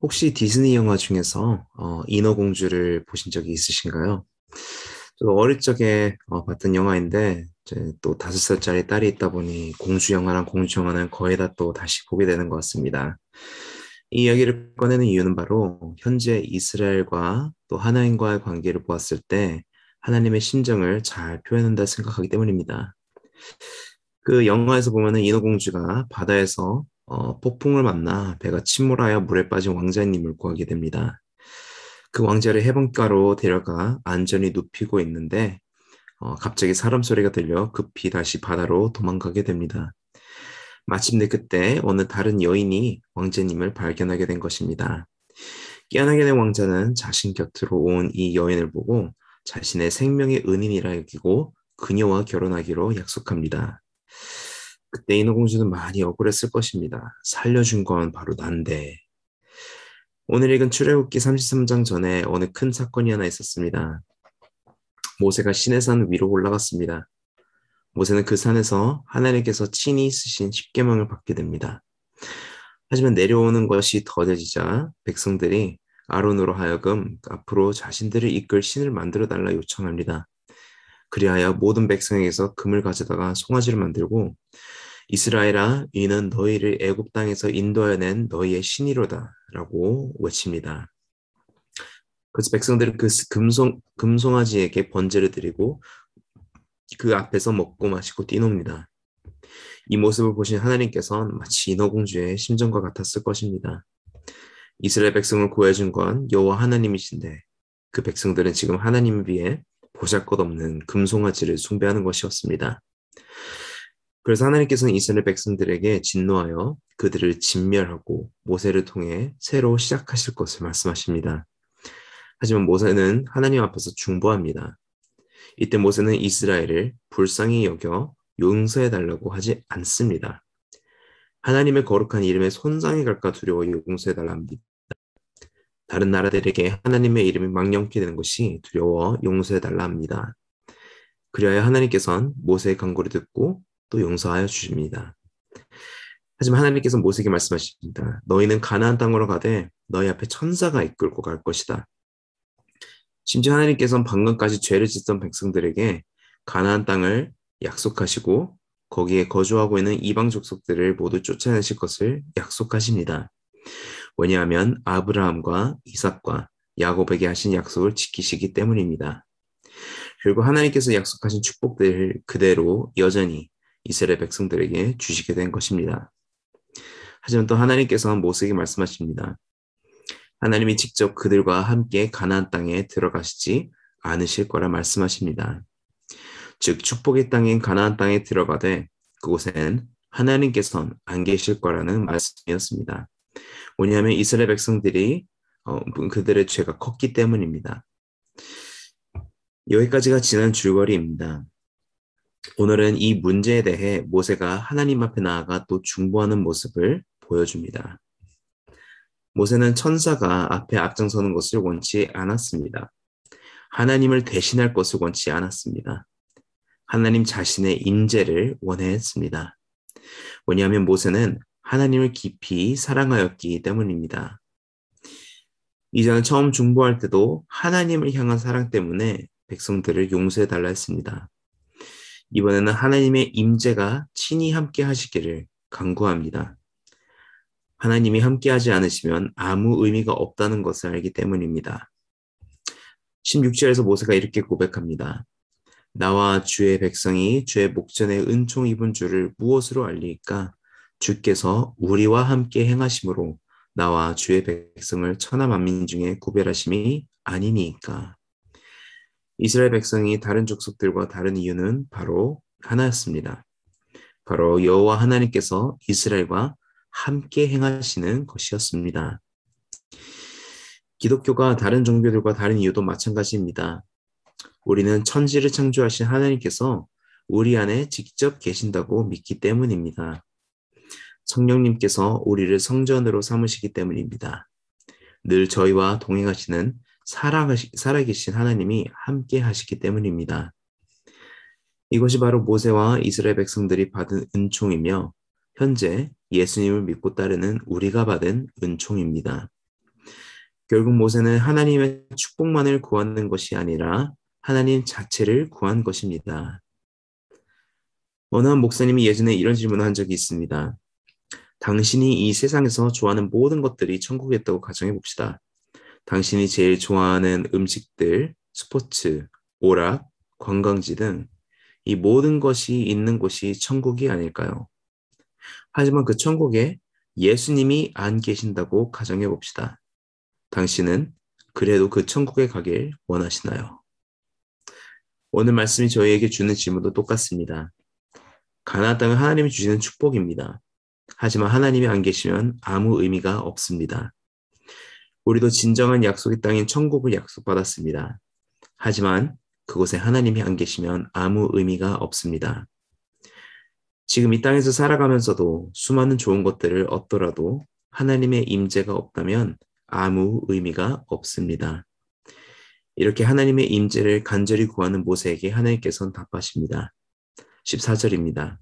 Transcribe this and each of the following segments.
혹시 디즈니 영화 중에서 어, 인어공주를 보신 적이 있으신가요? 저도 어릴 적에 어, 봤던 영화인데 이제 또 다섯 살짜리 딸이 있다 보니 공주 영화랑 공주 영화는 거의 다 또 다시 보게 되는 것 같습니다. 이 이야기를 꺼내는 이유는 바로 현재 이스라엘과 또 하나님과의 관계를 보았을 때 하나님의 심정을 잘 표현한다 생각하기 때문입니다. 그 영화에서 보면은 인어공주가 바다에서 어, 폭풍을 만나 배가 침몰하여 물에 빠진 왕자님을 구하게 됩니다. 그 왕자를 해변가로 데려가 안전히 눕히고 있는데 어, 갑자기 사람 소리가 들려 급히 다시 바다로 도망가게 됩니다. 마침내 그때 어느 다른 여인이 왕자님을 발견하게 된 것입니다. 깨어나게 된 왕자는 자신 곁으로 온 이 여인을 보고 자신의 생명의 은인이라 여기고 그녀와 결혼하기로 약속합니다. 그때 인어공주는 많이 억울했을 것입니다. 살려준 건 바로 난데. 오늘 읽은 출애굽기 33장 전에 어느 큰 사건이 하나 있었습니다. 모세가 신의 산 위로 올라갔습니다. 모세는 그 산에서 하나님께서 친히 쓰신 십계명을 받게 됩니다. 하지만 내려오는 것이 더뎌지자 백성들이 아론으로 하여금 앞으로 자신들을 이끌 신을 만들어 달라 요청합니다. 그리하여 모든 백성에게서 금을 가져다가 송아지를 만들고 이스라엘아 이는 너희를 애굽 땅에서 인도해낸 너희의 신이로다라고 외칩니다. 그래서 백성들은 그 금송 금송아지에게 번제를 드리고 그 앞에서 먹고 마시고 뛰놉니다. 이 모습을 보신 하나님께서는 마치 인어공주의 심정과 같았을 것입니다. 이스라엘 백성을 구해준 건 여호와 하나님이신데 그 백성들은 지금 하나님을 위해 보잘것없는 금송아지를 숭배하는 것이었습니다. 그래서 하나님께서는 이스라엘 백성들에게 진노하여 그들을 진멸하고 모세를 통해 새로 시작하실 것을 말씀하십니다. 하지만 모세는 하나님 앞에서 중보합니다. 이때 모세는 이스라엘을 불쌍히 여겨 용서해 달라고 하지 않습니다. 하나님의 거룩한 이름에 손상이 갈까 두려워 용서해 달라 합니다. 다른 나라들에게 하나님의 이름이 망령케 되는 것이 두려워 용서해 달라 합니다. 그리하여 하나님께서는 모세의 간구를 듣고 또 용서하여 주십니다. 하지만 하나님께서 모세에게 말씀하십니다. 너희는 가나안 땅으로 가되 너희 앞에 천사가 이끌고 갈 것이다. 심지어 하나님께서는 방금까지 죄를 짓던 백성들에게 가나안 땅을 약속하시고 거기에 거주하고 있는 이방 족속들을 모두 쫓아내실 것을 약속하십니다. 왜냐하면 아브라함과 이삭과 야곱에게 하신 약속을 지키시기 때문입니다. 그리고 하나님께서 약속하신 축복들을 그대로 여전히 이스라엘 백성들에게 주시게 된 것입니다. 하지만 또 하나님께서는 모세에게 말씀하십니다. 하나님이 직접 그들과 함께 가나안 땅에 들어가시지 않으실 거라 말씀하십니다. 즉 축복의 땅인 가나안 땅에 들어가되 그곳엔 하나님께서는 안 계실 거라는 말씀이었습니다. 왜냐하면 이스라엘 백성들이 어, 그들의 죄가 컸기 때문입니다. 여기까지가 지난 줄거리입니다. 오늘은 이 문제에 대해 모세가 하나님 앞에 나아가 또 중보하는 모습을 보여줍니다. 모세는 천사가 앞에 앞장서는 것을 원치 않았습니다. 하나님을 대신할 것을 원치 않았습니다. 하나님 자신의 임재를 원했습니다. 왜냐하면 모세는 하나님을 깊이 사랑하였기 때문입니다. 이전에 처음 중보할 때도 하나님을 향한 사랑 때문에 백성들을 용서해 달라 했습니다. 이번에는 하나님의 임재가 친히 함께 하시기를 간구합니다. 하나님이 함께 하지 않으시면 아무 의미가 없다는 것을 알기 때문입니다. 16절에서 모세가 이렇게 고백합니다. 나와 주의 백성이 주의 목전에 은총 입은 줄을 무엇으로 알리까? 주께서 우리와 함께 행하심으로 나와 주의 백성을 천하 만민 중에 구별하심이 아니니까. 이스라엘 백성이 다른 족속들과 다른 이유는 바로 하나였습니다. 바로 여호와 하나님께서 이스라엘과 함께 행하시는 것이었습니다. 기독교가 다른 종교들과 다른 이유도 마찬가지입니다. 우리는 천지를 창조하신 하나님께서 우리 안에 직접 계신다고 믿기 때문입니다. 성령님께서 우리를 성전으로 삼으시기 때문입니다. 늘 저희와 동행하시는 살아계신 하나님이 함께 하시기 때문입니다. 이것이 바로 모세와 이스라엘 백성들이 받은 은총이며 현재 예수님을 믿고 따르는 우리가 받은 은총입니다. 결국 모세는 하나님의 축복만을 구하는 것이 아니라 하나님 자체를 구한 것입니다. 어느 한 목사님이 예전에 이런 질문을 한 적이 있습니다. 당신이 이 세상에서 좋아하는 모든 것들이 천국에 있다고 가정해 봅시다. 당신이 제일 좋아하는 음식들, 스포츠, 오락, 관광지 등 이 모든 것이 있는 곳이 천국이 아닐까요? 하지만 그 천국에 예수님이 안 계신다고 가정해 봅시다. 당신은 그래도 그 천국에 가길 원하시나요? 오늘 말씀이 저희에게 주는 질문도 똑같습니다. 가나안 땅은 하나님이 주시는 축복입니다. 하지만 하나님이 안 계시면 아무 의미가 없습니다. 우리도 진정한 약속의 땅인 천국을 약속받았습니다. 하지만 그곳에 하나님이 안 계시면 아무 의미가 없습니다. 지금 이 땅에서 살아가면서도 수많은 좋은 것들을 얻더라도 하나님의 임재가 없다면 아무 의미가 없습니다. 이렇게 하나님의 임재를 간절히 구하는 모세에게 하나님께서는 답하십니다. 14절입니다.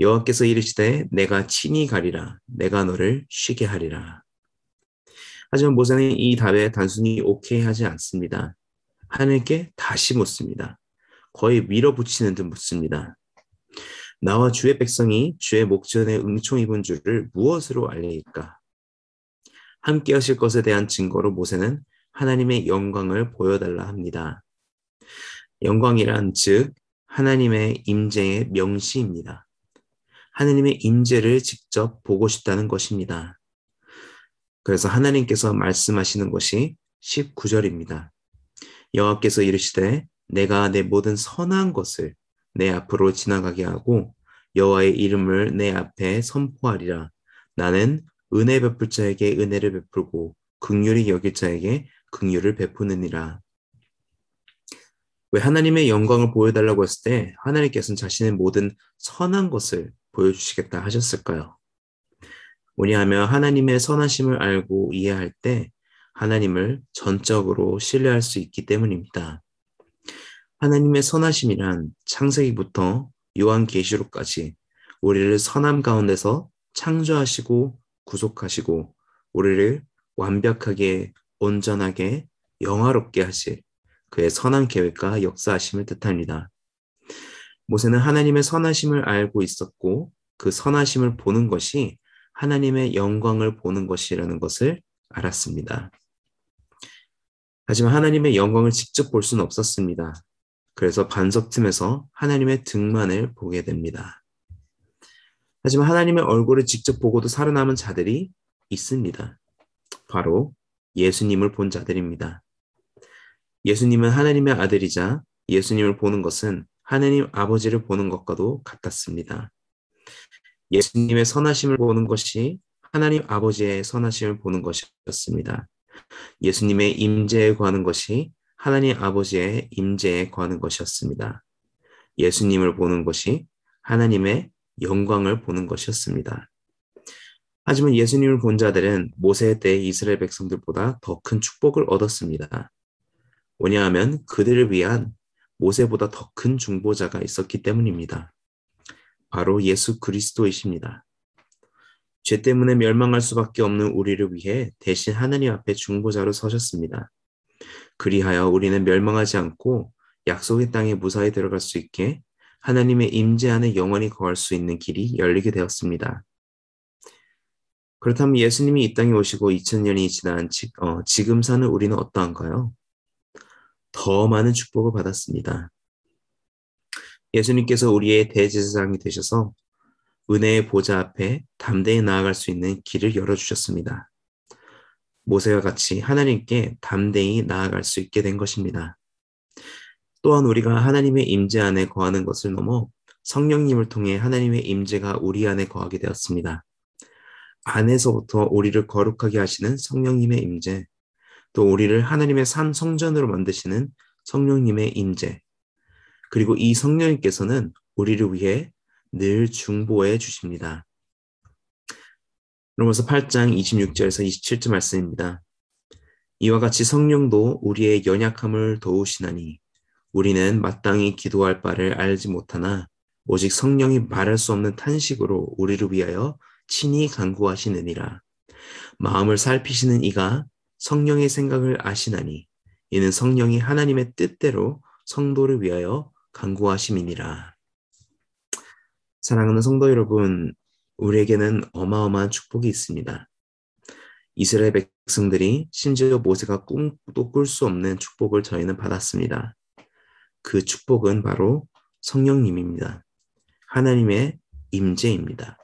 여호와께서 이르시되 내가 친히 가리라 내가 너를 쉬게 하리라. 하지만 모세는 이 답에 단순히 오케이 하지 않습니다. 하나님께 다시 묻습니다. 거의 밀어붙이는 듯 묻습니다. 나와 주의 백성이 주의 목전에 응총 입은 줄을 무엇으로 알리까? 함께 하실 것에 대한 증거로 모세는 하나님의 영광을 보여달라 합니다. 영광이란 즉 하나님의 임재의 명시입니다. 하나님의 임재를 직접 보고 싶다는 것입니다. 그래서 하나님께서 말씀하시는 것이 19절입니다. 여호와께서 이르시되 내가 내 모든 선한 것을 내 앞으로 지나가게 하고 여호와의 이름을 내 앞에 선포하리라. 나는 은혜 베풀 자에게 은혜를 베풀고 극률이 여길 자에게 극률을 베푸느니라. 왜 하나님의 영광을 보여달라고 했을 때 하나님께서는 자신의 모든 선한 것을 보여주시겠다 하셨을까요? 뭐냐하면 하나님의 선하심을 알고 이해할 때 하나님을 전적으로 신뢰할 수 있기 때문입니다. 하나님의 선하심이란 창세기부터 요한계시록까지 우리를 선함 가운데서 창조하시고 구속하시고 우리를 완벽하게 온전하게 영화롭게 하실 그의 선한 계획과 역사하심을 뜻합니다. 모세는 하나님의 선하심을 알고 있었고 그 선하심을 보는 것이 하나님의 영광을 보는 것이라는 것을 알았습니다. 하지만 하나님의 영광을 직접 볼 수는 없었습니다. 그래서 반석 틈에서 하나님의 등만을 보게 됩니다. 하지만 하나님의 얼굴을 직접 보고도 살아남은 자들이 있습니다. 바로 예수님을 본 자들입니다. 예수님은 하나님의 아들이자 예수님을 보는 것은 하나님 아버지를 보는 것과도 같았습니다. 예수님의 선하심을 보는 것이 하나님 아버지의 선하심을 보는 것이었습니다. 예수님의 임재에 관한 것이 하나님 아버지의 임재에 거하는 것이었습니다. 예수님을 보는 것이 하나님의 영광을 보는 것이었습니다. 하지만 예수님을 본 자들은 모세 때 이스라엘 백성들보다 더 큰 축복을 얻었습니다. 왜냐하면 그들을 위한 모세보다 더 큰 중보자가 있었기 때문입니다. 바로 예수 그리스도이십니다. 죄 때문에 멸망할 수밖에 없는 우리를 위해 대신 하나님 앞에 중보자로 서셨습니다. 그리하여 우리는 멸망하지 않고 약속의 땅에 무사히 들어갈 수 있게 하나님의 임재 안에 영원히 거할 수 있는 길이 열리게 되었습니다. 그렇다면 예수님이 이 땅에 오시고 2000년이 지난 지, 어, 지금 사는 우리는 어떠한가요? 더 많은 축복을 받았습니다. 예수님께서 우리의 대제사장이 되셔서 은혜의 보좌 앞에 담대히 나아갈 수 있는 길을 열어주셨습니다. 모세와 같이 하나님께 담대히 나아갈 수 있게 된 것입니다. 또한 우리가 하나님의 임재 안에 거하는 것을 넘어 성령님을 통해 하나님의 임재가 우리 안에 거하게 되었습니다. 안에서부터 우리를 거룩하게 하시는 성령님의 임재, 또 우리를 하나님의 산 성전으로 만드시는 성령님의 임재, 그리고 이 성령님께서는 우리를 위해 늘 중보해 주십니다. 로마서 8장 26절에서 27절 말씀입니다. 이와 같이 성령도 우리의 연약함을 도우시나니 우리는 마땅히 기도할 바를 알지 못하나 오직 성령이 말할 수 없는 탄식으로 우리를 위하여 친히 간구하시느니라. 마음을 살피시는 이가 성령의 생각을 아시나니 이는 성령이 하나님의 뜻대로 성도를 위하여 간구하심이니라. 사랑하는 성도 여러분, 우리에게는 어마어마한 축복이 있습니다. 이스라엘 백성들이 심지어 모세가 꿈도 꿀 수 없는 축복을 저희는 받았습니다. 그 축복은 바로 성령님입니다. 하나님의 임재입니다.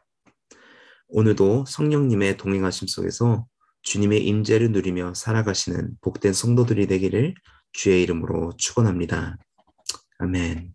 오늘도 성령님의 동행하심 속에서 주님의 임재를 누리며 살아가시는 복된 성도들이 되기를 주의 이름으로 축원합니다. 아멘.